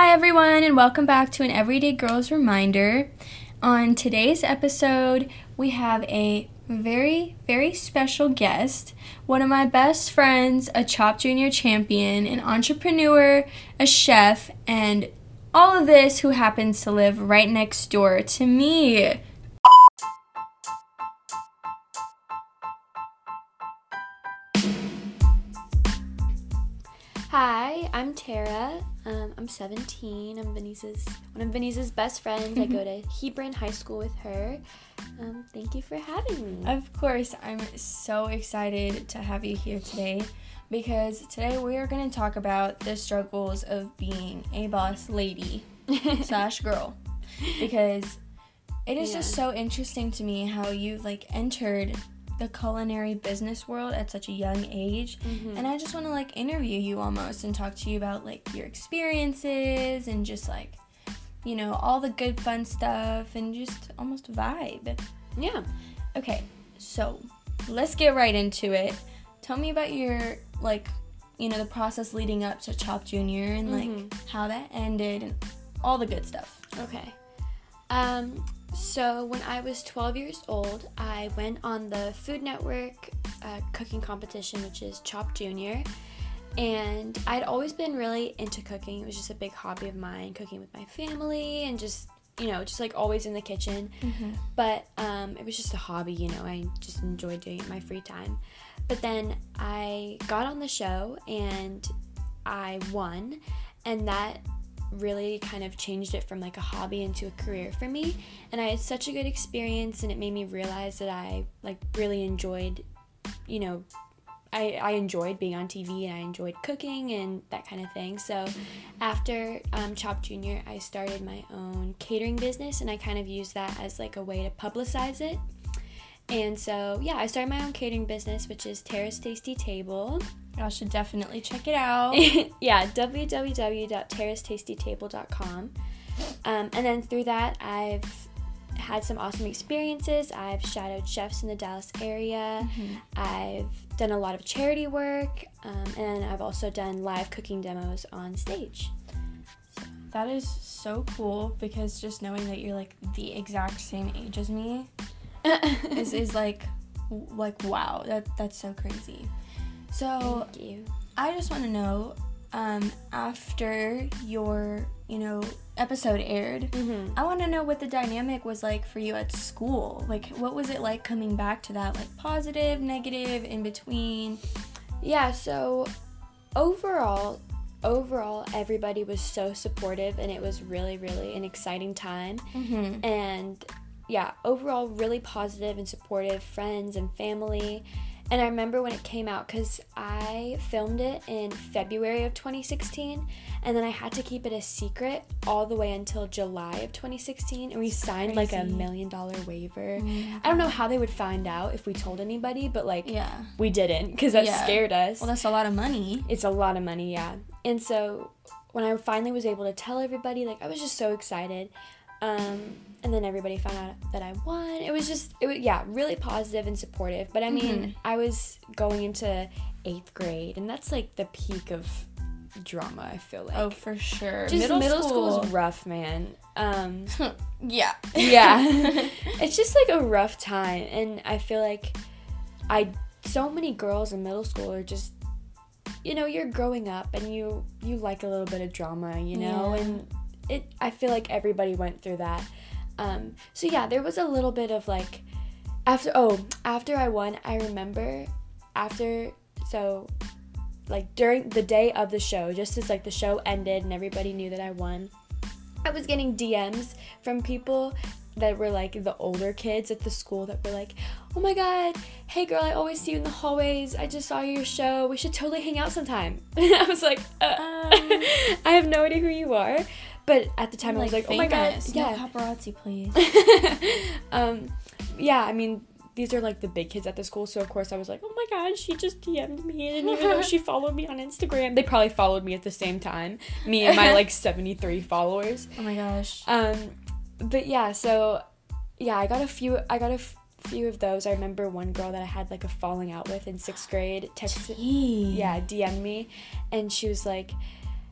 Hi, everyone, and welcome back to an Everyday Girls Reminder. On today's episode, we have a very, very special guest, one of my best friends, a Chopped Junior champion, an entrepreneur, a chef, and all of this who happens to live right next door to me. Hi, I'm Tara. Um, I'm 17. I'm Vanessa's one of Vanessa's best friends. I go to Hebron High School with her. Um, thank you for having me. Of course, I'm so excited to have you here today because today we are going to talk about the struggles of being a boss lady slash girl because it is yeah. just so interesting to me how you like entered the culinary business world at such a young age. Mm-hmm. and i just want to like interview you almost and talk to you about like your experiences and just like you know all the good fun stuff and just almost vibe. Yeah. Okay so let's get right into it. Tell me about your like you know the process leading up to chopped junior and like mm-hmm. how that ended and all the good stuff. Okay um so, when I was 12 years old, I went on the Food Network uh, cooking competition, which is Chopped Junior. And I'd always been really into cooking. It was just a big hobby of mine, cooking with my family and just, you know, just like always in the kitchen. Mm-hmm. But um, it was just a hobby, you know, I just enjoyed doing it my free time. But then I got on the show and I won. And that really kind of changed it from like a hobby into a career for me and i had such a good experience and it made me realize that i like really enjoyed you know I, I enjoyed being on TV and I enjoyed cooking and that kind of thing. So after um, Chopped Junior, I started my own catering business and I kind of used that as like a way to publicize it. And so, yeah, I started my own catering business, which is Tara's Tasty Table. Y'all should definitely check it out. yeah, www.tarastastytable.com. Um, and then through that, I've had some awesome experiences. I've shadowed chefs in the Dallas area. Mm-hmm. I've done a lot of charity work, um, and I've also done live cooking demos on stage. So. That is so cool because just knowing that you're like the exact same age as me is, is like like wow that that's so crazy so. I just want to know um, after your you know episode aired mm-hmm. i want to know what the dynamic was like for you at school like what was it like coming back to that like positive negative in between yeah so overall overall everybody was so supportive and it was really really an exciting time mm-hmm. and yeah overall really positive and supportive friends and family and I remember when it came out because I filmed it in February of 2016, and then I had to keep it a secret all the way until July of 2016. And we signed like a million dollar waiver. Mm-hmm. I don't know how they would find out if we told anybody, but like, yeah, we didn't because that yeah. scared us. Well, that's a lot of money. It's a lot of money, yeah. And so when I finally was able to tell everybody, like, I was just so excited. Um, and then everybody found out that I won. It was just, it was, yeah, really positive and supportive. But I mean, mm-hmm. I was going into eighth grade, and that's like the peak of drama, I feel like. Oh, for sure. Just middle, middle school. school is rough, man. Um, yeah. yeah. it's just like a rough time. And I feel like I, so many girls in middle school are just, you know, you're growing up and you, you like a little bit of drama, you know, yeah. and it I feel like everybody went through that. Um, so yeah, there was a little bit of like after oh after I won, I remember after so like during the day of the show, just as like the show ended and everybody knew that I won, I was getting DMs from people that were like the older kids at the school that were like, "Oh my god, hey girl, I always see you in the hallways. I just saw your show. We should totally hang out sometime." I was like, uh, um, "I have no idea who you are." But at the time, like, I was like, "Oh my god, yeah, no paparazzi, please." um, yeah, I mean, these are like the big kids at the school, so of course I was like, "Oh my god, she just DM'd me, and even though she followed me on Instagram, they probably followed me at the same time, me and my like seventy three followers." Oh my gosh. Um, but yeah, so yeah, I got a few. I got a f- few of those. I remember one girl that I had like a falling out with in sixth grade texted, yeah, DM me, and she was like,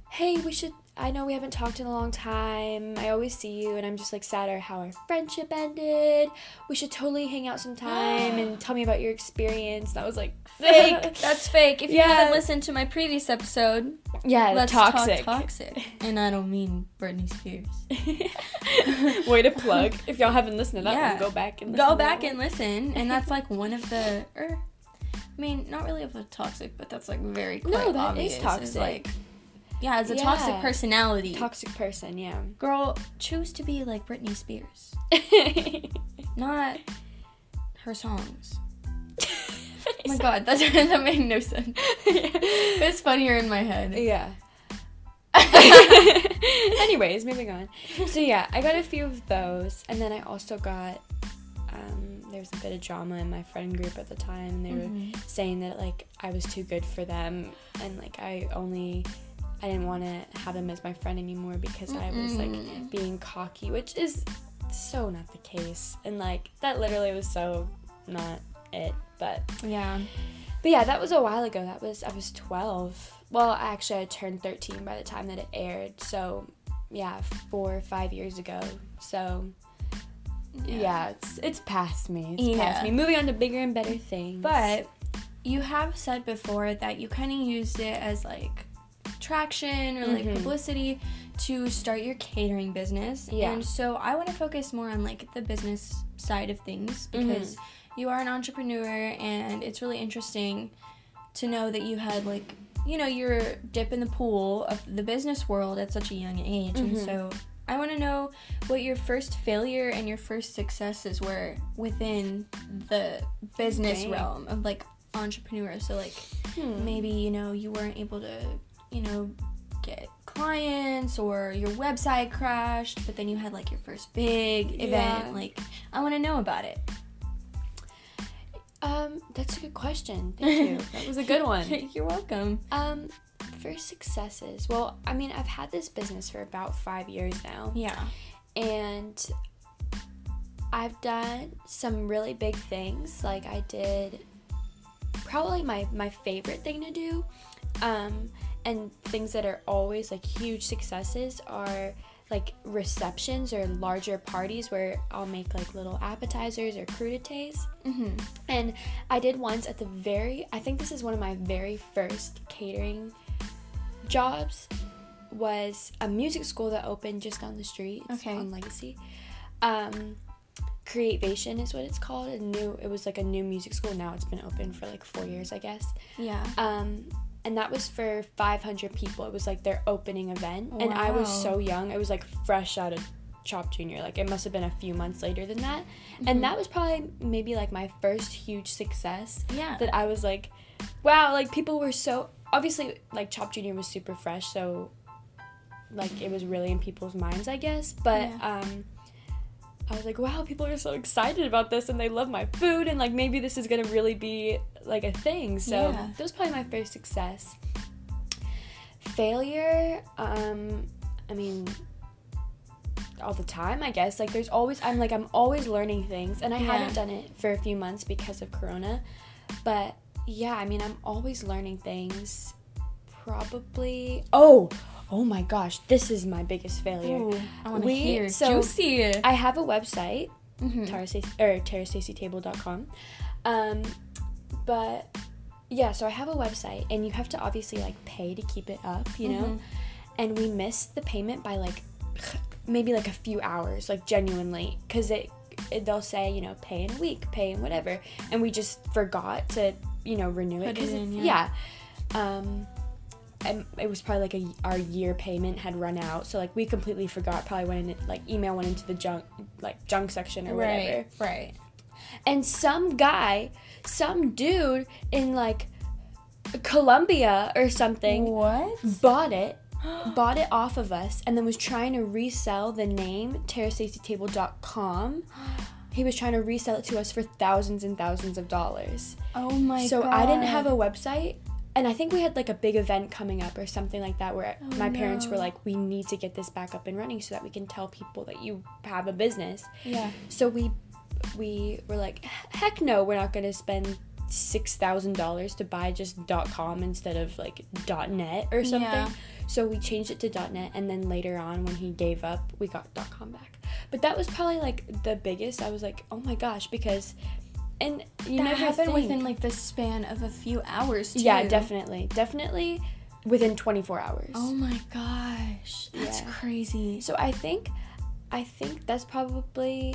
"Hey, we should I know we haven't talked in a long time. I always see you, and I'm just like sad at how our friendship ended. We should totally hang out sometime and tell me about your experience. That was like, fake. That's fake. If yeah. you haven't listened to my previous episode, yeah, let's toxic. talk toxic. and I don't mean Britney Spears. Way to plug. If y'all haven't listened to that yeah. one, go back and go back and listen. And that's like one of the. Er, I mean, not really of a toxic, but that's like very quite no, that obvious. is toxic. like yeah, it's a yeah. toxic personality. Toxic person, yeah. Girl, choose to be like Britney Spears. Not her songs. oh my god, that, that made no sense. it's funnier in my head. Yeah. Anyways, moving on. So yeah, I got a few of those, and then I also got um, there was a bit of drama in my friend group at the time. And they mm-hmm. were saying that like I was too good for them, and like I only I didn't want to have him as my friend anymore because Mm-mm. I was like being cocky, which is so not the case. And like that literally was so not it. But yeah. But yeah, that was a while ago. That was I was 12. Well, actually I turned 13 by the time that it aired. So, yeah, 4 or 5 years ago. So, yeah, yeah it's it's past me. It's yeah. past me. Moving on to bigger and better things. But you have said before that you kind of used it as like traction or like mm-hmm. publicity to start your catering business. Yeah. And so I want to focus more on like the business side of things because mm-hmm. you are an entrepreneur and it's really interesting to know that you had like you know your dip in the pool of the business world at such a young age mm-hmm. and so I want to know what your first failure and your first successes were within the business Dang. realm of like entrepreneur. So like hmm. maybe you know you weren't able to you know, get clients or your website crashed, but then you had like your first big event. Yeah. Like, I want to know about it. Um, that's a good question. Thank you. that was a good one. You're welcome. Um, for successes, well, I mean, I've had this business for about five years now. Yeah. And I've done some really big things. Like I did probably my my favorite thing to do. Um, and things that are always like huge successes are like receptions or larger parties where I'll make like little appetizers or crudités. Mm-hmm. And I did once at the very, I think this is one of my very first catering jobs, was a music school that opened just down the street okay. on Legacy. Um, Creativation is what it's called. A new, it was like a new music school. Now it's been open for like four years, I guess. Yeah. Um, and that was for 500 people. It was like their opening event, wow. and I was so young. I was like fresh out of Chopped Junior. Like it must have been a few months later than that, mm-hmm. and that was probably maybe like my first huge success. Yeah, that I was like, wow, like people were so obviously like Chopped Junior was super fresh, so like it was really in people's minds, I guess. But yeah. um I was like, wow, people are so excited about this and they love my food and like maybe this is gonna really be like a thing. So yeah. that was probably my first success. Failure, um, I mean, all the time, I guess. Like there's always I'm like I'm always learning things and I yeah. haven't done it for a few months because of corona. But yeah, I mean I'm always learning things. Probably Oh, oh my gosh, this is my biggest failure. Ooh, I want to hear. So Juicy. I have a website, mm-hmm. Tara or. Um, but yeah, so I have a website, and you have to obviously like pay to keep it up, you know. Mm-hmm. And we missed the payment by like maybe like a few hours, like genuinely, because it, it they'll say you know pay in a week, pay in whatever, and we just forgot to you know renew it because yeah. yeah. Um, it was probably like a our year payment had run out so like we completely forgot probably went in like email went into the junk like junk section or whatever right right and some guy some dude in like Colombia or something what bought it bought it off of us and then was trying to resell the name tarastastytable.com he was trying to resell it to us for thousands and thousands of dollars. Oh my so god. So I didn't have a website and I think we had like a big event coming up or something like that where oh, my parents were like, we need to get this back up and running so that we can tell people that you have a business. Yeah. So we we were like, heck no, we're not gonna spend six thousand dollars to buy just .com instead of like .net or something. Yeah. So we changed it to .net, and then later on, when he gave up, we got dot .com back. But that was probably like the biggest. I was like, oh my gosh, because and you that never happened think. within like the span of a few hours. Too. Yeah, definitely, definitely within 24 hours. Oh my gosh, that's yeah. crazy. So I think, I think that's probably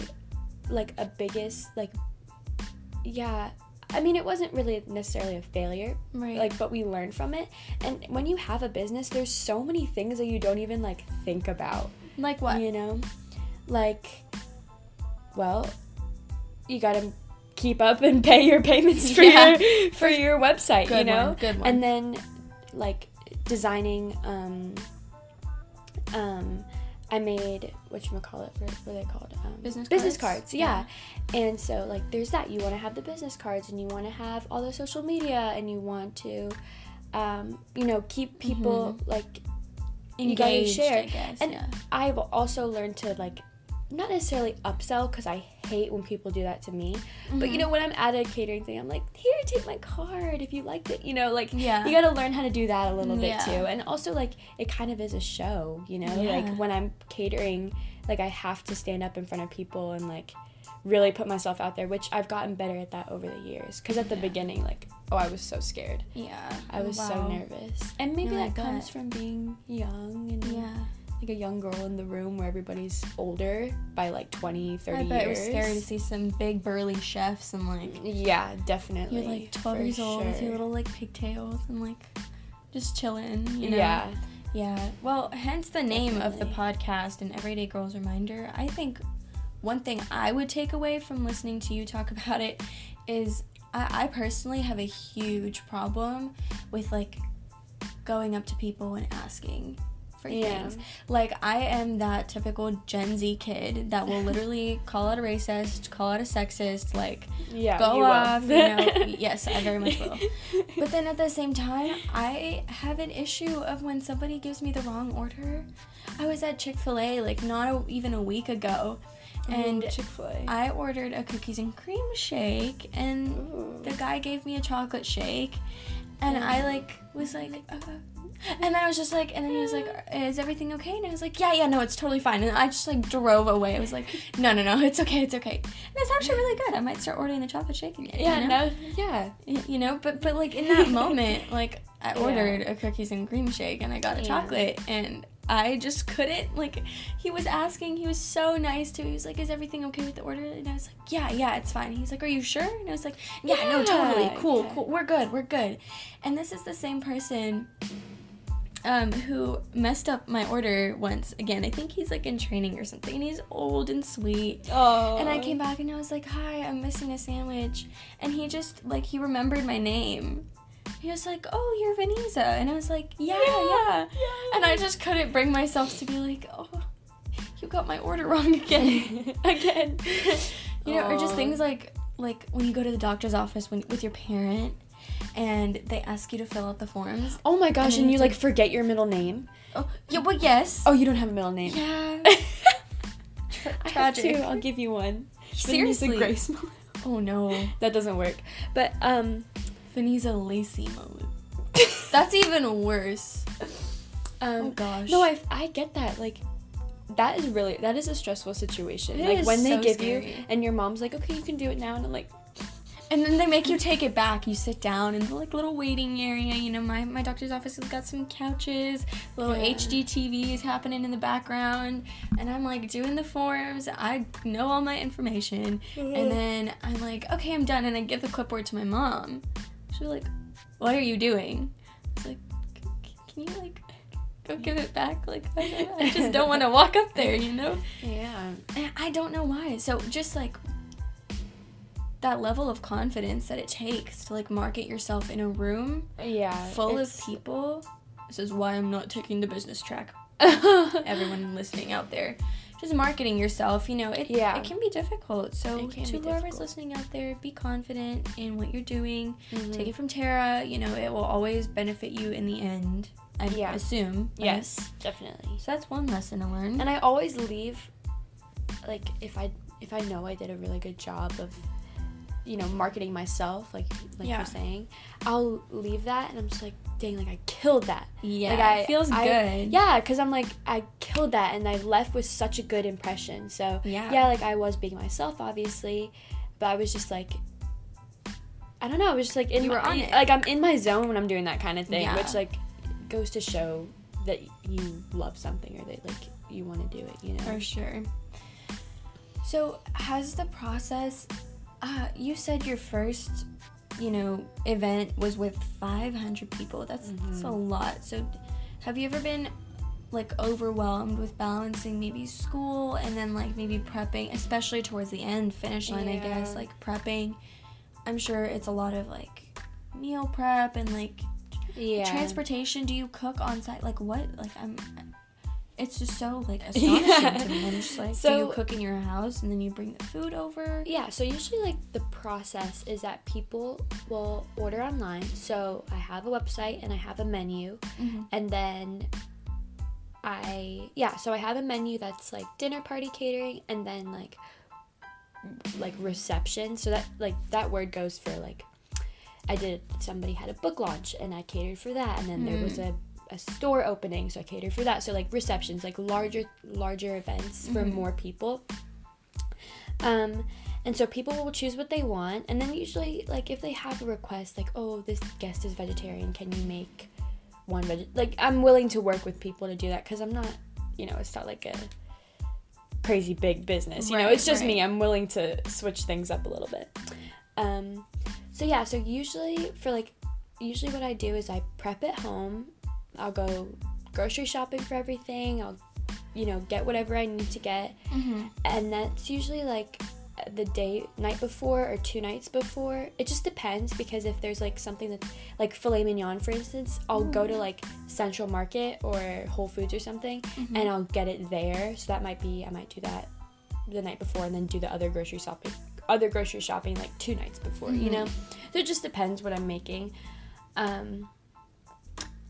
like a biggest like, yeah. I mean, it wasn't really necessarily a failure, right? Like, but we learned from it. And when you have a business, there's so many things that you don't even like think about. Like what? You know, like, well, you gotta keep up and pay your payments for yeah. your for your website. Good you know, one, good one. And then like designing. Um, um, I made what you call it? What, what are they called? Um, business business cards. cards yeah. yeah. And so like there's that. You want to have the business cards, and you want to have all the social media, and you want to, um, you know, keep people mm-hmm. like engaged. You share. I guess, and yeah. I've also learned to like not necessarily upsell because I hate when people do that to me. Mm-hmm. But you mm-hmm. know, when I'm at a catering thing, I'm like, here, take my card if you liked it. You know, like yeah. you got to learn how to do that a little bit too. And also, like it kind of is a show. You know, yeah. like when I'm catering, like I have to stand up in front of people and like really put myself out there, which I've gotten better at that over the years. Because at the beginning, like, oh, I was so scared. Yeah, I was wow. so nervous, and maybe that comes from being young and yeah like a young girl in the room where everybody's older by like 20 30 I bet years. it was scary to see some big burly chefs and like yeah definitely you're like 12 years sure. old with your little like pigtails and like just chilling you know yeah yeah well hence the name definitely. of the podcast and everyday girls reminder i think one thing i would take away from listening to you talk about it is I, I personally have a huge problem with like going up to people and asking for yeah. things. Like I am that typical Gen Z kid that will literally call out a racist, call out a sexist, like yeah, go you off. you know, yes, I very much will. But then at the same time, I have an issue of when somebody gives me the wrong order. I was at Chick Fil A like not a, even a week ago. And Chick-fil-A. I ordered a cookies and cream shake, and Ooh. the guy gave me a chocolate shake, and I like was like, uh, and then I was just like, and then he was like, "Is everything okay?" And I was like, "Yeah, yeah, no, it's totally fine." And I just like drove away. I was like, "No, no, no, it's okay, it's okay." And it's actually really good. I might start ordering the chocolate shake again. Yeah, you know? no, yeah, you know. But but like in that moment, like I ordered yeah. a cookies and cream shake and I got a yeah. chocolate and I just couldn't like he was asking he was so nice too he was like is everything okay with the order and I was like yeah yeah it's fine he's like are you sure and I was like yeah, yeah no totally cool cool we're good we're good and this is the same person um, who messed up my order once again. I think he's like in training or something, and he's old and sweet. Oh. And I came back and I was like, "Hi, I'm missing a sandwich," and he just like he remembered my name. He was like, "Oh, you're Vanessa," and I was like, "Yeah, yeah." yeah. yeah. And I just couldn't bring myself to be like, "Oh, you got my order wrong again, again." you know, or just things like like when you go to the doctor's office when, with your parent and they ask you to fill out the forms. Oh my gosh, and, and you like, like, forget your middle name. Oh, yeah, well, yes. Oh, you don't have a middle name. Yeah. Tra- tragic. I I'll give you one. Seriously. Grace Oh no, that doesn't work. But um, Vanessa Lacey Mode. That's even worse. Um, oh gosh. No, I I get that. Like, that is really that is a stressful situation. It like when they so give scary. you and your mom's like, okay, you can do it now, and I'm like, and then they make you take it back. You sit down in the like little waiting area. You know, my, my doctor's office has got some couches, little yeah. HD TVs happening in the background, and I'm like doing the forms. I know all my information, mm-hmm. and then I'm like, okay, I'm done, and I give the clipboard to my mom. She's like, what are you doing? I was like, can you like go give it back? Like, I, I just don't want to walk up there, you know? Yeah. And I don't know why. So just like that level of confidence that it takes to like market yourself in a room yeah full of people this is why i'm not taking the business track. Everyone listening out there just marketing yourself you know it yeah. it can be difficult. So to whoever's listening out there be confident in what you're doing. Mm-hmm. take it from tara you know it will always benefit you in the end i yeah. assume yes definitely. So that's one lesson to learn. And i always leave like if i if i know i did a really good job of you know, marketing myself, like like yeah. you're saying, I'll leave that and I'm just like, dang, like I killed that. Yeah, like I, feels I, good. Yeah, because I'm like, I killed that and I left with such a good impression. So yeah, yeah, like I was being myself, obviously, but I was just like, I don't know, I was just like in, you were on it. like I'm in my zone when I'm doing that kind of thing, yeah. which like goes to show that you love something or that like you want to do it, you know. For sure. So has the process uh, you said your first, you know, event was with 500 people. That's, mm-hmm. that's a mm-hmm. lot. So, have you ever been like overwhelmed with balancing maybe school and then like maybe prepping, especially towards the end, finish line, yeah. I guess, like prepping? I'm sure it's a lot of like meal prep and like yeah. transportation. Do you cook on site? Like what? Like I'm it's just so like astonishing yeah. to me. I'm just like, so, do you cook in your house and then you bring the food over? Yeah. So usually, like the process is that people will order online. So I have a website and I have a menu, mm-hmm. and then I yeah. So I have a menu that's like dinner party catering, and then like like reception. So that like that word goes for like I did somebody had a book launch and I catered for that, and then mm. there was mm. a a store opening, so I cater for that. So like receptions, like larger larger events for mm-hmm. more people. Um, and so people will choose what they want, and then usually like if they have a request, like oh this guest is vegetarian, can you make one veg? Like I'm willing to work with people to do that because I'm not, you know, it's not like a crazy big business. You right, know, it's just right. me. I'm willing to switch things up a little bit. Um, so yeah, so usually for like usually what I do is I prep at home I'll go grocery shopping for everything. I'll, you know, get whatever I need to get. Mm-hmm. And that's usually like the day night before or two nights before it just depends because if there's like something that's like filet mignon for instance i'll Ooh. go to like central market or whole foods or something mm-hmm. and i'll get it there so that might be i might do that the night before and then do the other grocery shopping other grocery shopping like two nights before mm-hmm. you know so it just depends what i'm making um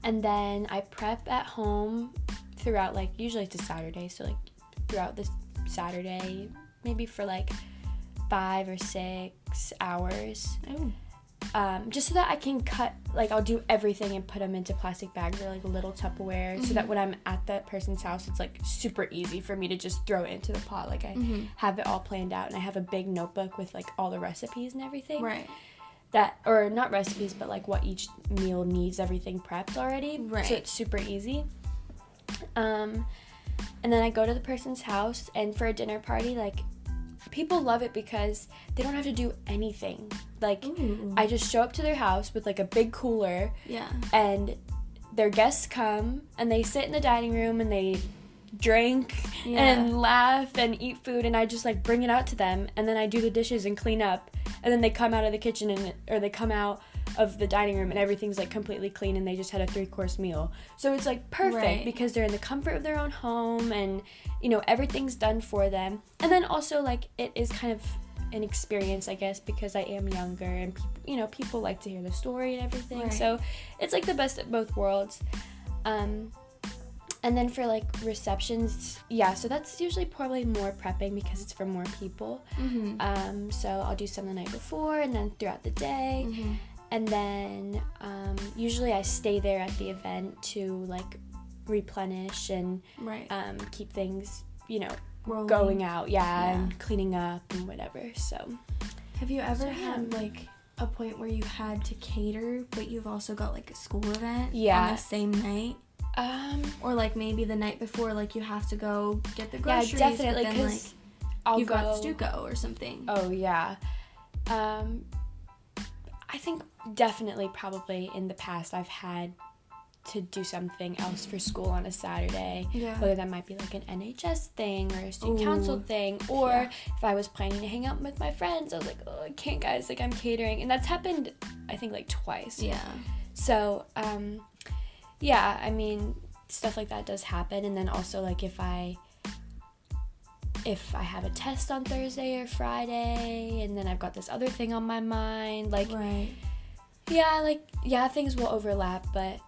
and then I prep at home throughout like usually it's a Saturday, so like throughout this Saturday, maybe for like five or six hours. Oh. Um, just so that I can cut, like, I'll do everything and put them into plastic bags or like little Tupperware, mm-hmm. so that mm-hmm. when I'm at that person's house, it's like super easy for me to just throw it into the pot. Like, I mm-hmm. have it all planned out, and I have a big notebook with like all the recipes and everything. Right that or not recipes but like what each meal needs everything prepped already. Right. so it's super easy. Um and then i go to the person's house and for a dinner party like people love it because they don't have to do anything. Like Ooh. i just show up to their house with like a big cooler yeah. and their guests come and they sit in the dining room and they drink yeah. and laugh and eat food and I just like bring it out to them and then I do the dishes and clean up and then they come out of the kitchen and or they come out of the dining room and everything's like completely clean and they just had a three course meal. So it's like perfect right. because they're in the comfort of their own home and you know everything's done for them. And then also like it is kind of an experience I guess because I am younger and people, you know people like to hear the story and everything. Right. So it's like the best of both worlds. Um and then for like receptions, yeah, so that's usually probably more prepping because it's for more people. Mm-hmm. Um, so I'll do some the night before and then throughout the day. Mm-hmm. And then um, usually I stay there at the event to like replenish and right. um, keep things, you know, Rolling. going out, yeah, yeah, and cleaning up and whatever. So, have you ever so, had like a point where you had to cater, but you've also got like a school event yeah. on the same night? Um, or like maybe the night before, like you have to go get the groceries. Yeah, definitely. Because like, I'll you've go. got Stuco or something. Oh yeah. Um, I think definitely, probably in the past, I've had to do something else for school on a Saturday. Yeah. Whether that might be like an NHS thing or a student Ooh. council thing, or yeah. if I was planning to hang out with my friends, I was like, oh, I can't, guys. Like I'm catering, and that's happened, I think, like twice. Yeah. So, um, yeah, I mean, stuff like that does happen. And then also, like, if I if I have a test on Thursday or Friday, and then I've got this other thing on my mind, like, right. yeah, like, yeah, things will overlap, but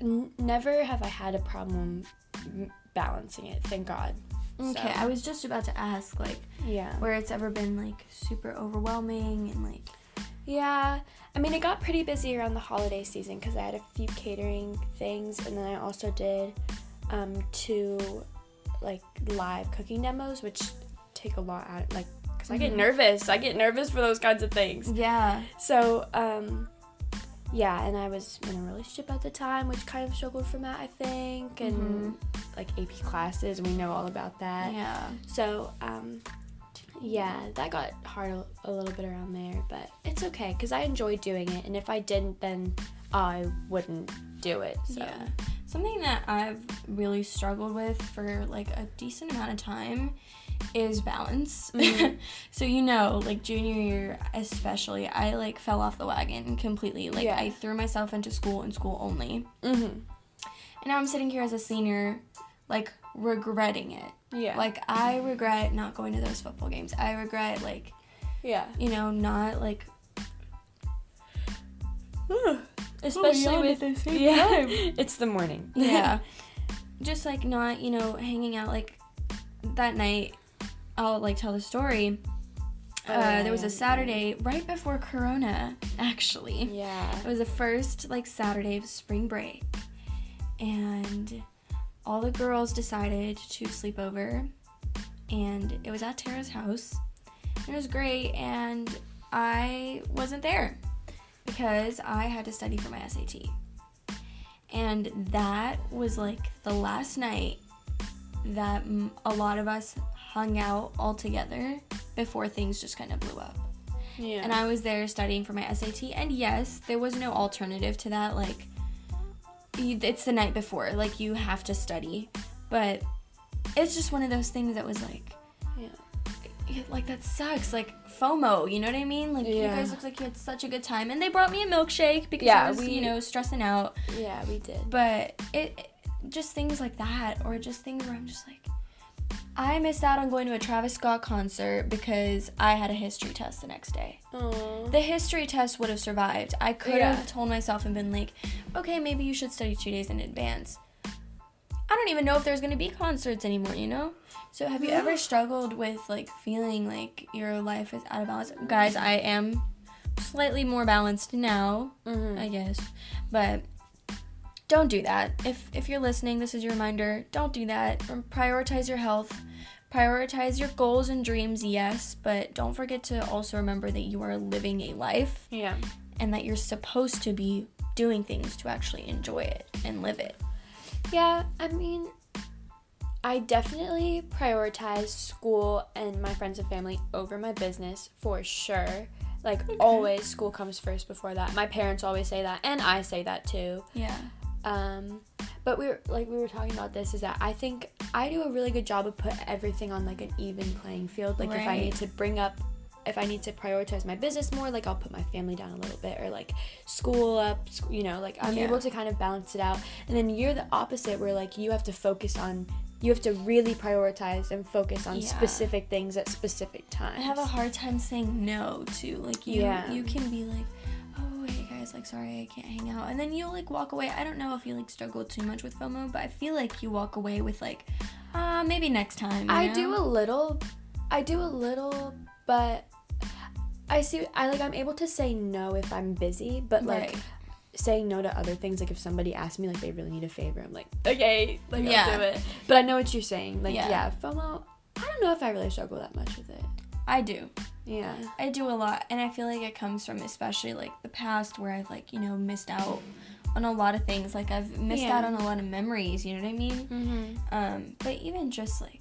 n- never have I had a problem balancing it. Thank God. Okay, so. I was just about to ask, like, yeah, where it's ever been like super overwhelming and like. Yeah, I mean, it got pretty busy around the holiday season because I had a few catering things, and then I also did um, two like live cooking demos, which take a lot out, like, because mm-hmm. I get mm-hmm. nervous. I get nervous for those kinds of things. Yeah. So, um, yeah, and I was in a relationship at the time, which kind of struggled from that, I think, and mm-hmm. like AP classes, we know all about that. Yeah. So, um, yeah, that got hard a, a little bit around there, but it's okay because I enjoy doing it, and if I didn't, then I wouldn't do it. So. Yeah. Something that I've really struggled with for like a decent amount of time is balance. Mm-hmm. so you know, like junior year especially, I like fell off the wagon completely. Like yeah. I threw myself into school and school only. Mm-hmm. And now I'm sitting here as a senior, like regretting it. Yeah. Like I regret not going to those football games. I regret like yeah. You know, not like especially oh, with the yeah. it's the morning. Yeah. Just like not, you know, hanging out like that night I'll like tell the story. Oh, uh, yeah, there was a Saturday right before Corona, actually. Yeah. It was the first like Saturday of spring break, and all the girls decided to sleep over, and it was at Tara's house. It was great, and I wasn't there because I had to study for my SAT. And that was like the last night that a lot of us hung out all together before things just kind of blew up. Yeah. And I was there studying for my SAT, and yes, there was no alternative to that. Like, it's the night before, like, you have to study. But it's just one of those things that was like, yeah, like, that sucks. Like, FOMO, you know what I mean? Like, yeah. you guys look like you had such a good time. And they brought me a milkshake because yeah, I was, we, you know, stressing out. Yeah, we did. But it, it just things like that, or just things where I'm just like, I missed out on going to a Travis Scott concert because I had a history test the next day. Aww. The history test would have survived. I could yeah. have told myself and been like, okay, maybe you should study two days in advance. I don't even know if there's gonna be concerts anymore, you know? So have you ever struggled with like feeling like your life is out of balance? Guys, I am slightly more balanced now, mm-hmm. I guess. But don't do that. If if you're listening, this is your reminder. Don't do that. Prioritize your health. Prioritize your goals and dreams, yes, but don't forget to also remember that you are living a life. Yeah. And that you're supposed to be doing things to actually enjoy it and live it. Yeah, I mean, I definitely prioritize school and my friends and family over my business for sure. Like okay. always school comes first before that. My parents always say that and I say that too. Yeah. Um, but we were like we were talking about this is that I think I do a really good job of put everything on like an even playing field. Like right. if I need to bring up if I need to prioritize my business more, like I'll put my family down a little bit or like school up, you know, like I'm yeah. able to kind of balance it out. And then you're the opposite where like you have to focus on you have to really prioritize and focus on yeah. specific things at specific times. I have a hard time saying no to like you yeah. you can be like guys, like, sorry, I can't hang out. And then you like walk away. I don't know if you like struggle too much with FOMO, but I feel like you walk away with like, uh, maybe next time. I know? do a little. I do a little, but I see. I like. I'm able to say no if I'm busy, but like. Right. Saying no to other things, like if somebody asks me like they really need a favor, I'm like, okay, like yeah. I'll do it. But I know what you're saying. Like, yeah, yeah FOMO. I don't know if I really struggle that much with it. I do. Yeah. I do a lot. And I feel like it comes from especially like the past where I've like, you know, missed out on a lot of things. Like I've missed yeah. out on a lot of memories, you know what I mean? Mm-hmm. Um, but even just like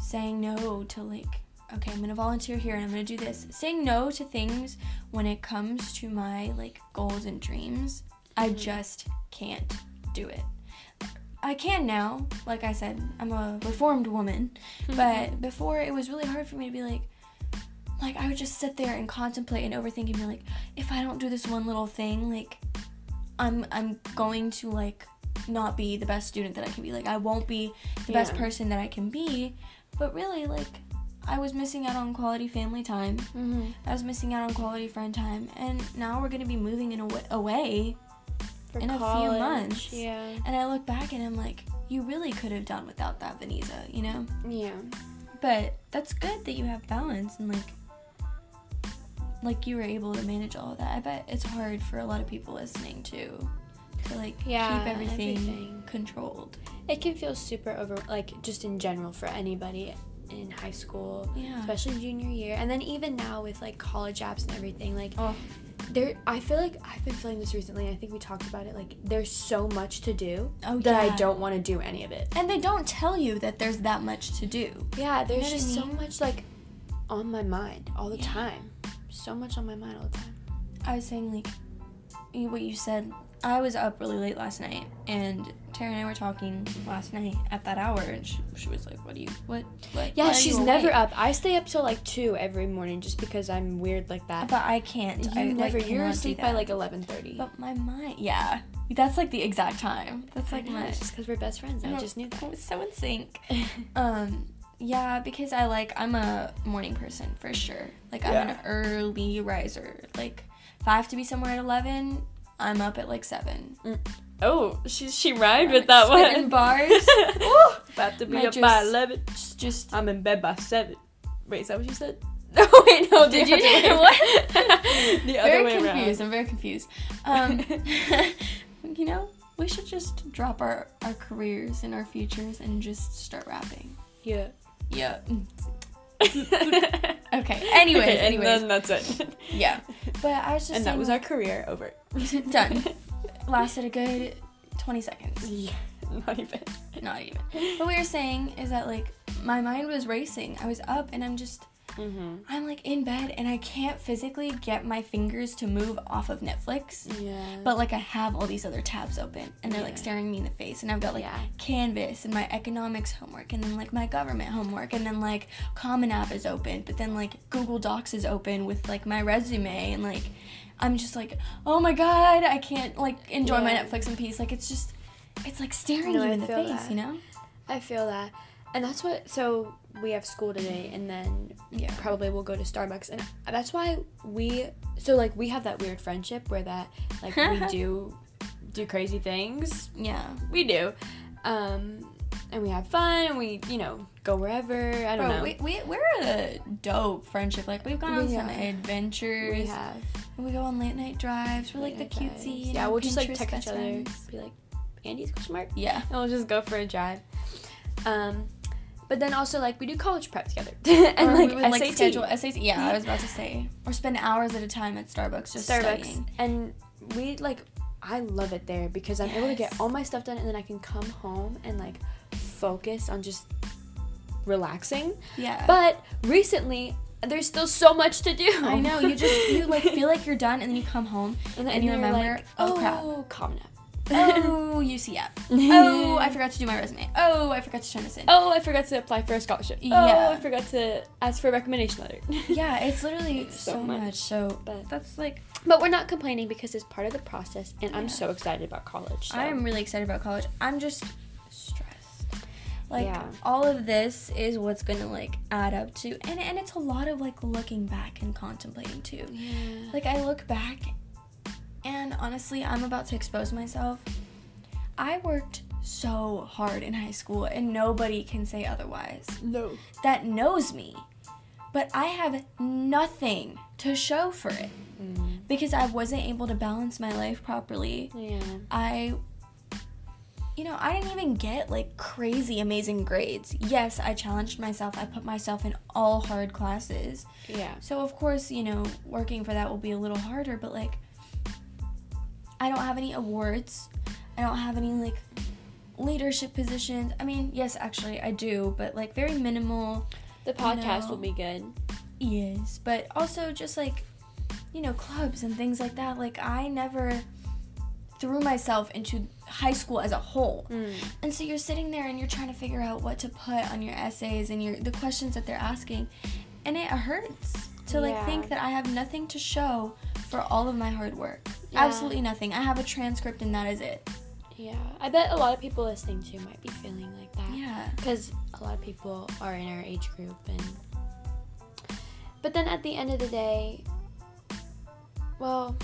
saying no to like, okay, I'm gonna volunteer here and I'm gonna do this. Saying no to things when it comes to my like goals and dreams, I mm-hmm. just can't do it. I can now. Like I said, I'm a reformed woman. Mm-hmm. But before, it was really hard for me to be like, like I would just sit there and contemplate and overthink and be like, if I don't do this one little thing, like, I'm I'm going to like not be the best student that I can be. Like I won't be the yeah. best person that I can be. But really, like I was missing out on quality family time. Mm-hmm. I was missing out on quality friend time, and now we're gonna be moving in a w- away For in college. a few months. Yeah. And I look back and I'm like, you really could have done without that Vanessa, you know? Yeah. But that's good that you have balance and like like you were able to manage all of that. I bet it's hard for a lot of people listening to to like yeah, keep everything, everything controlled. It can feel super over like just in general for anybody in high school, yeah. especially junior year, and then even now with like college apps and everything, like oh. There. I feel like I've been feeling this recently. I think we talked about it. Like there's so much to do oh, that yeah. I don't want to do any of it. And they don't tell you that there's that much to do. Yeah, there's you know just I mean? so much like on my mind all the yeah. time. So much on my mind all the time. I was saying like what you said I was up really late last night, and Tara and I were talking last night at that hour, and she, she was like, "What do you what?" what yeah, she's never up. I stay up till like two every morning just because I'm weird like that. But I can't. You I never. Like, you're asleep by like eleven thirty. But my mind, yeah, that's like the exact time. That's like my. just because we're best friends. I, I just knew that. We're so in sync. um. Yeah, because I like I'm a morning person for sure. Like I'm yeah. an early riser. Like if I have to be somewhere at eleven, I'm up at like seven. Mm. Oh, she she rhymed with that one. bars. About to be up just, by eleven. Just I'm in bed by seven. Wait, is that what you said? No, wait, no. Did you? what? the other very way confused. Around. I'm very confused. Um, you know, we should just drop our our careers and our futures and just start rapping. Yeah. Yeah. okay. Anyways, okay, anyways. then that's it. yeah. But I was just And that was like, our career over. done. Lasted a good 20 seconds. Yeah. Not even. Not even. What we were saying is that like my mind was racing. I was up and I'm just Mm-hmm. I'm like in bed and I can't physically get my fingers to move off of Netflix. Yeah. But like I have all these other tabs open and they're yeah. like staring me in the face and I've got like yeah. Canvas and my economics homework and then like my government homework and then like Common App is open, but then like Google Docs is open with like my resume and like I'm just like, "Oh my god, I can't like enjoy yeah. my Netflix in peace." Like it's just it's like staring no, you in I the face, that. you know? I feel that. And that's what so we have school today and then yeah probably we'll go to starbucks. And that's why we so like we have that weird friendship where that like we do do crazy things. Yeah. We do. Um and we have fun and we you know go wherever. I don't Bro, know. we, we, we're a dope friendship. Like we've gone on some adventures. We have. And we go on late night drives. We're late like the cutesy yeah we'll just like text each other be like andy's question mark yeah. And we'll just go for a drive. Um but then also like we do college prep together and or like, we would, like schedule SAT. Yeah, I was about to say. Or spend hours at a time at Starbucks just Starbucks. studying. And we like I love it there because I'm yes. able to get all my stuff done and then I can come home and like focus on just relaxing. Yeah. But recently there's still so much to do. I know. You just you like feel like you're done and then you come home and, then, and you remember like, oh, oh crap. Calm down oh, UC app. Oh, I forgot to do my resume. Oh, I forgot to turn this in. Oh, I forgot to apply for a scholarship. Yeah. Oh, I forgot to ask for a recommendation letter. yeah, it's literally so, so, much. So, but that's like. But we're not complaining because it's part of the process, and yeah. I'm so excited about college. So. I'm really excited about college. I'm just stressed. Like yeah. all of this is what's gonna like add up to, and and it's a lot of like looking back and contemplating too. Yeah. Like I look back and honestly, I'm about to expose myself. I worked so hard in high school, and nobody can say otherwise. No. That knows me. But I have nothing to show for it. Mm. Because I wasn't able to balance my life properly. Yeah. I you know, I didn't even get like crazy amazing grades. Yes, I challenged myself. I put myself in all hard classes. Yeah. So of course, you know, working for that will be a little harder, but like I don't have any awards. I don't have any like leadership positions. I mean, yes, actually I do, but like very minimal. The podcast you know, will be good. Yes, but also just like you know, clubs and things like that. Like I never threw myself into high school as a whole. Mm. And so you're sitting there and you're trying to figure out what to put on your essays and your the questions that they're asking. And it hurts to like think that I have nothing to show for all of my hard work. Yeah. Absolutely nothing. I have a transcript and that is it. Yeah, I bet a lot of people listening to might be feeling like that. Yeah. Because a lot of people are in our age group and but then at the end of the day well,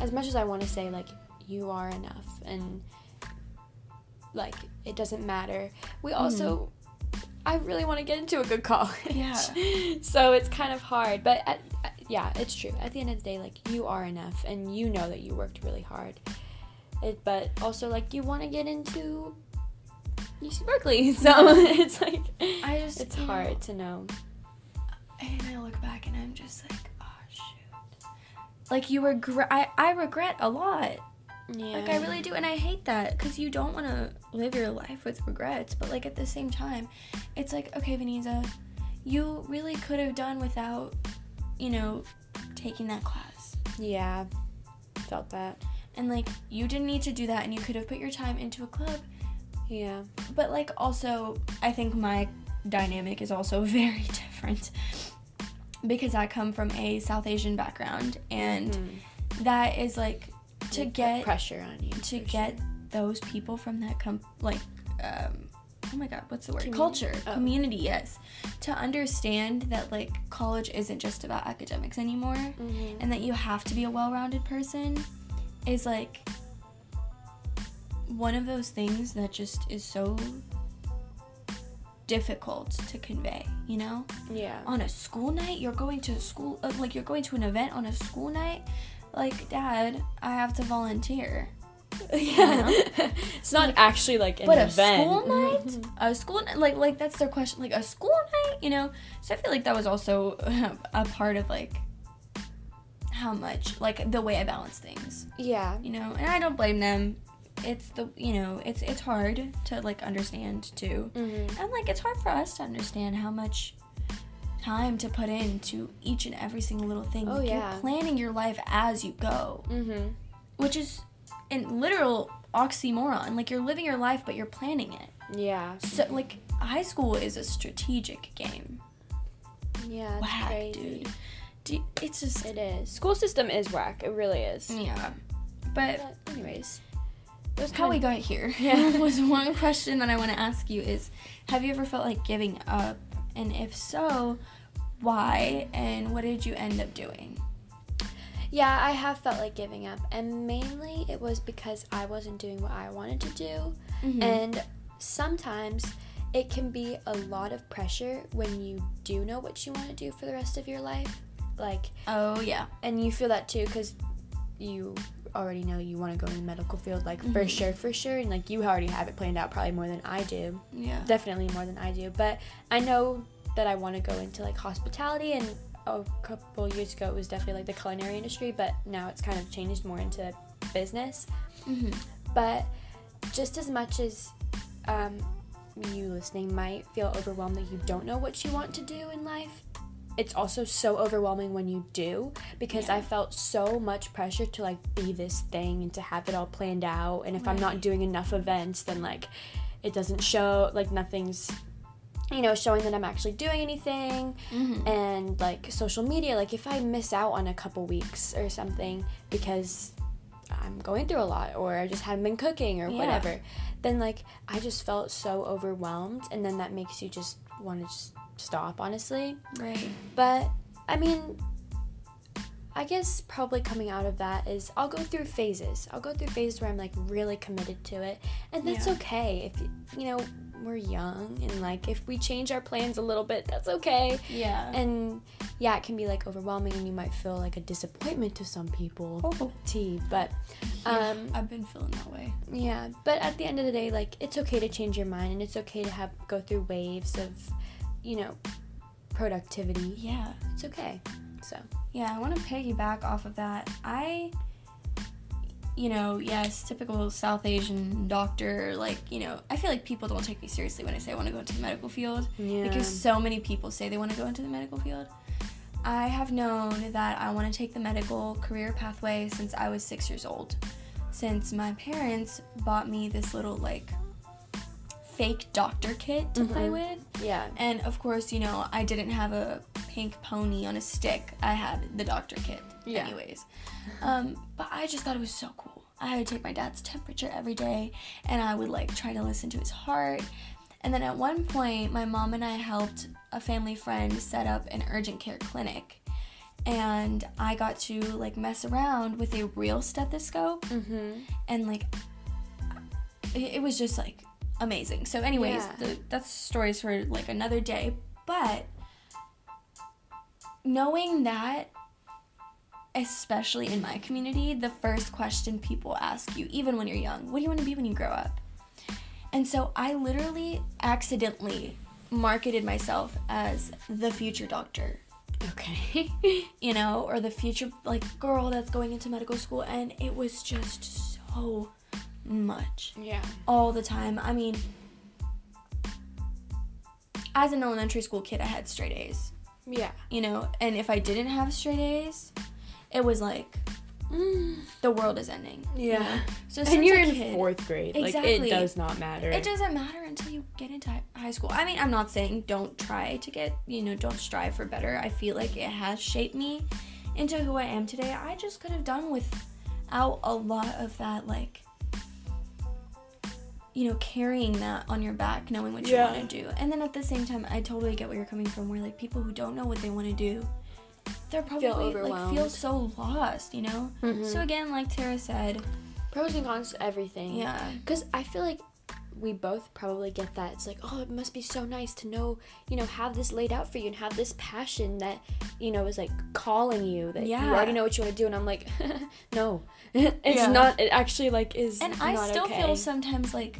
as much as I want to say like you are enough and like it doesn't matter. We also, mm. I really want to get into a good college. Yeah. so it's kind of hard, but at, yeah, it's true. At the end of the day, like you are enough, and you know that you worked really hard. It, but also like you want to get into UC Berkeley, so it's like I just it's hard know, to know. And I look back and I'm just like, oh shoot, like you regret. I I regret a lot. Yeah. Like I really do, and I hate that because you don't want to live your life with regrets. But like at the same time, it's like okay, Vanessa, you really could have done without, you know, taking that class. Yeah, felt that. And like you didn't need to do that, and you could have put your time into a club. Yeah. But like also, I think my dynamic is also very different because I come from a South Asian background, and mm. that is like to get pressure on you to get sure. those people from that com like um oh my god what's the word community? culture oh. community yes to understand that like college isn't just about academics anymore mm-hmm. and that you have to be a well-rounded person is like one of those things that just is so difficult to convey, you know? Yeah. On a school night, you're going to school, uh, like you're going to an event on a school night. Like, Dad, I have to volunteer. Yeah, it's not like, actually like an but event. a school night, a school like like that's their question, like a school night, you know. So I feel like that was also a part of like how much like the way I balance things. Yeah, you know, and I don't blame them it's the you know it's it's hard to like understand too mm-hmm. and like it's hard for us to understand how much time to put into each and every single little thing oh, like yeah. you're planning your life as you go mm-hmm. which is an literal oxymoron. Like you're living your life but you're planning it. Yeah. So like high school is a strategic game. Yeah dude. it's just it is. School system is whack. It really is. Yeah. But, but anyways how we got here yeah. was one question that I want to ask you is have you ever felt like giving up? And if so, why? And what did you end up doing? Yeah, I have felt like giving up. And mainly it was because I wasn't doing what I wanted to do. Mm-hmm. And sometimes it can be a lot of pressure when you do know what you want to do for the rest of your life. Like, oh, yeah. And you feel that too because you already know you want to go in the medical field, like mm-hmm. for sure, for sure, and like you already have it planned out probably more than I do. Yeah. Definitely more than I do. But I know that I want to go into like hospitality and a couple years ago it was definitely like the culinary industry, but now it's kind of changed more into business. Mm-hmm. But just as much as um, you listening might feel overwhelmed that you don't know what you want to do in life, it's also so overwhelming when you do because yeah. I felt so much pressure to like be this thing and to have it all planned out. And if right. I'm not doing enough events, then like it doesn't show, like nothing's, you know, showing that I'm actually doing anything. Mm-hmm. And like social media, like if I miss out on a couple weeks or something because I'm going through a lot or I just haven't been cooking or yeah. whatever, then like I just felt so overwhelmed. And then that makes you just want to just stop, honestly. Right. But I mean, I guess probably coming out of that is I'll go through phases. I'll go through phases where I'm like really committed to it, and that's yeah. okay. If you know we're young and like if we change our plans a little bit, that's okay. Yeah. And yeah, it can be like overwhelming, and you might feel like a disappointment to some people. Oh. T. But um, yeah, I've been feeling that way. Yeah. But at the end of the day, like it's okay to change your mind, and it's okay to have go through waves of you know, productivity. Yeah. It's okay. So. Yeah, I want to piggyback off of that. I, you know, yes, typical South Asian doctor, like, you know, I feel like people don't take me seriously when I say I want to go into the medical field. Yeah. Because so many people say they want to go into the medical field. I have known that I want to take the medical career pathway since I was six years old. Since my parents bought me this little, like, fake doctor kit to mm-hmm. play with. Yeah. And of course, you know, I didn't have a pink pony on a stick. I had the doctor kit, yeah. anyways. Um, but I just thought it was so cool. I would take my dad's temperature every day and I would like try to listen to his heart. And then at one point, my mom and I helped a family friend set up an urgent care clinic. And I got to like mess around with a real stethoscope. Mm-hmm. And like, it, it was just like amazing. So, anyways, yeah. the, that's stories for like another day. But knowing that, especially in my community, the first question people ask you, even when you're young, what do you want to be when you grow up? And so I literally accidentally marketed myself as the future doctor. Okay. you know, or the future like girl that's going into medical school and it was just so much. Yeah. All the time. I mean, as an elementary school kid, I had straight A's. Yeah. You know, and if I didn't have straight A's, it was like mm, the world is ending. Yeah. So and you're in kid, fourth grade. Exactly. Like it does not matter. It doesn't matter until you get into high school. I mean, I'm not saying don't try to get, you know, don't strive for better. I feel like it has shaped me into who I am today. I just could have done without a lot of that like you know, carrying that on your back, knowing what yeah. you want to do. And then at the same time, I totally get where you're coming from. Where like people who don't know what they want to do, they're probably feel like feel so lost, you know. Mm-hmm. So again, like Tara said, pros and cons to everything. Yeah. Because I feel like we both probably get that. It's like, oh, it must be so nice to know, you know, have this laid out for you and have this passion that, you know, is like calling you that yeah. you already know what you want to do. And I'm like, no, it's yeah. not. It actually like is. And I still okay. feel sometimes like.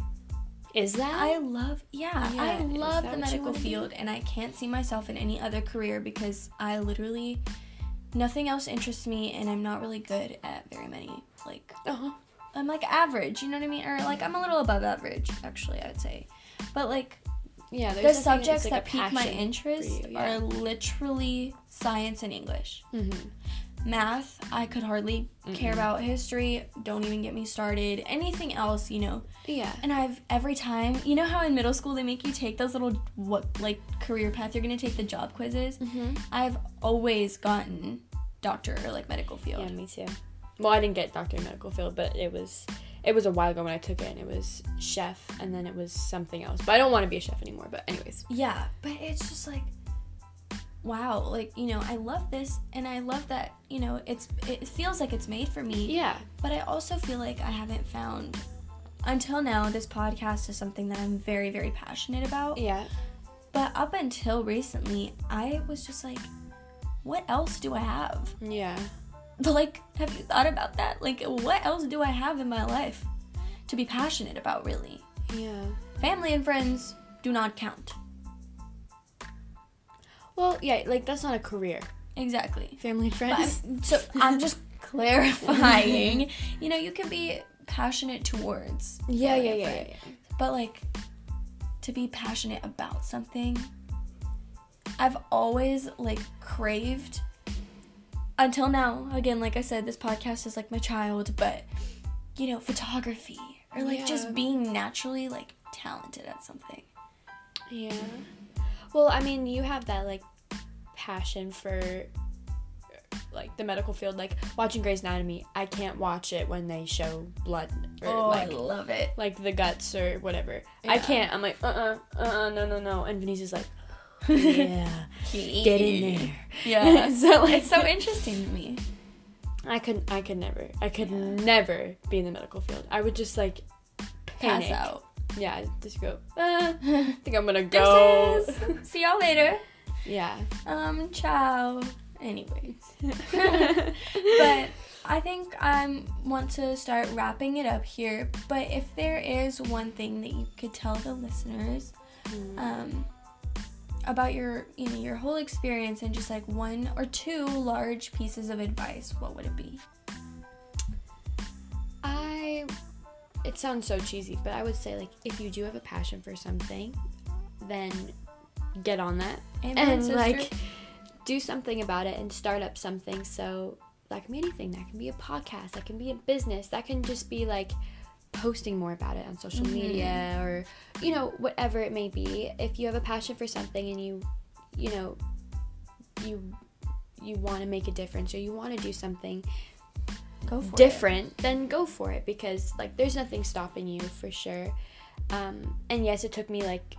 Is that? I love, yeah, yeah. I love the medical field, and I can't see myself in any other career because I literally, nothing else interests me, and I'm not really good at very many like uh-huh. I'm like average, you know what I mean? Or like I'm a little above average, actually, I'd say. But like, yeah, the subjects like that pique my interest you, yeah. are literally science and English. Mm-hmm. Math, I could hardly mm care about. History, don't even get me started. Anything else, you know? Yeah. And I've every time, you know how in middle school they make you take those little what like career path you're gonna take the job quizzes. Mm-hmm. I've always gotten doctor or like medical field. Yeah, me too. Well, I didn't get doctor in medical field, but it was it was a while ago when I took it, and it was chef, and then it was something else. But I don't want to be a chef anymore. But anyways. Yeah, but it's just like, wow, like you know, I love this, and I love that you know it's it feels like it's made for me. Yeah. But I also feel like I haven't found until now. This podcast is something that I'm very very passionate about. Yeah. But up until recently, I was just like, what else do I have? Yeah. But like, have you thought about that? Like, what else do I have in my life to be passionate about, really? Yeah. Family and friends do not count. Well, yeah, like that's not a career. Exactly. Family and friends. I'm, so I'm just clarifying. you know, you can be passionate towards. Yeah, yeah, yeah, yeah, yeah. But like, to be passionate about something, I've always like craved until now, again, like I said, this podcast is like my child, but you know, photography or like yeah. just being naturally like talented at something. Yeah. Well, I mean, you have that like passion for like the medical field, like watching Grey's Anatomy. I can't watch it when they show blood or oh, like I love it, like the guts or whatever. Yeah. I can't. I'm like, uh, uh-uh, uh, uh, no, no, no. And Vanessa is like, yeah, get in there. Yeah, so like, it's so interesting to me. I could, I could never, I could yeah. never be in the medical field. I would just like panic. Pass out. Yeah, just go. Uh, I think I'm gonna go. See y'all later. Yeah. Um. Ciao. Anyways, but I think I want to start wrapping it up here. But if there is one thing that you could tell the listeners, mm. um, about your you know your whole experience and just like one or two large pieces of advice what would it be i it sounds so cheesy but i would say like if you do have a passion for something then get on that. Amen, and sister. like do something about it and start up something. So that can be anything. That can be a podcast. That can be a business. That can just be like posting more about it on social mm-hmm. media or you know whatever it may be. If you have a passion for something and you you know you you want to make a difference or you want to do something different it. then go for it because like there's nothing stopping you for sure um, and yes it took me like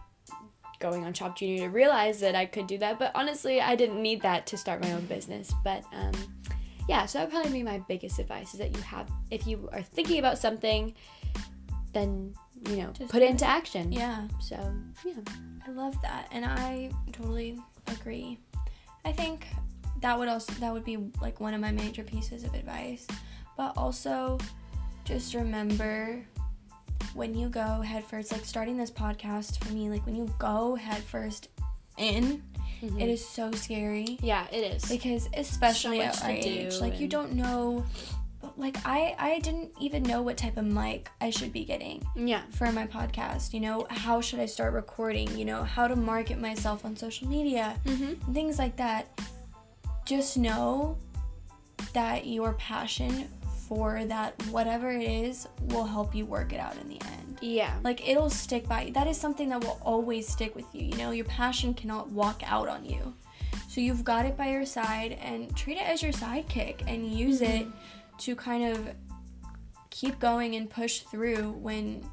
going on Chopped Junior to realize that I could do that but honestly I didn't need that to start my own business but um, yeah so that would probably be my biggest advice is that you have if you are thinking about something then you know, Just put it into action. Yeah. So, yeah. I love that. And I totally agree. I think that would also that would be like one of my major pieces of advice. But also just remember when you go headfirst, like starting this podcast for me, like when you go headfirst in, mm-hmm. it is so scary. Yeah, it is. Because especially so at our age, like you don't know like I I didn't even know what type of mic I should be getting. Yeah. For my podcast, you know, how should I start recording? You know, how to market myself on social media, mm-hmm. things like that. Just know that your passion for that whatever it is will help you work it out in the end. Yeah. Like it'll stick by you. That is something that will always stick with you. You know, your passion cannot walk out on you. So you've got it by your side and treat it as your sidekick and use mm-hmm. it to kind of keep going and push through when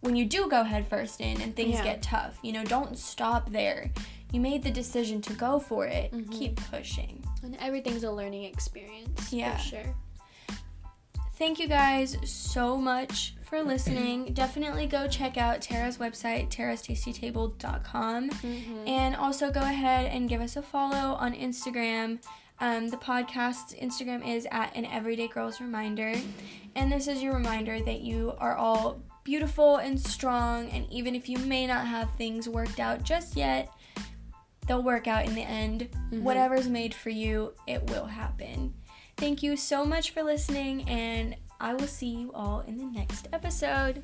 when you do go headfirst in and things yeah. get tough. You know, don't stop there. You made the decision to go for it. Mm-hmm. Keep pushing. And everything's a learning experience. Yeah. For sure. Thank you guys so much for listening. Definitely go check out Tara's website, tarastastytable.com. Mm-hmm. And also go ahead and give us a follow on Instagram um, the podcast's Instagram is at an everyday girl's reminder. And this is your reminder that you are all beautiful and strong. And even if you may not have things worked out just yet, they'll work out in the end. Mm-hmm. Whatever's made for you, it will happen. Thank you so much for listening, and I will see you all in the next episode.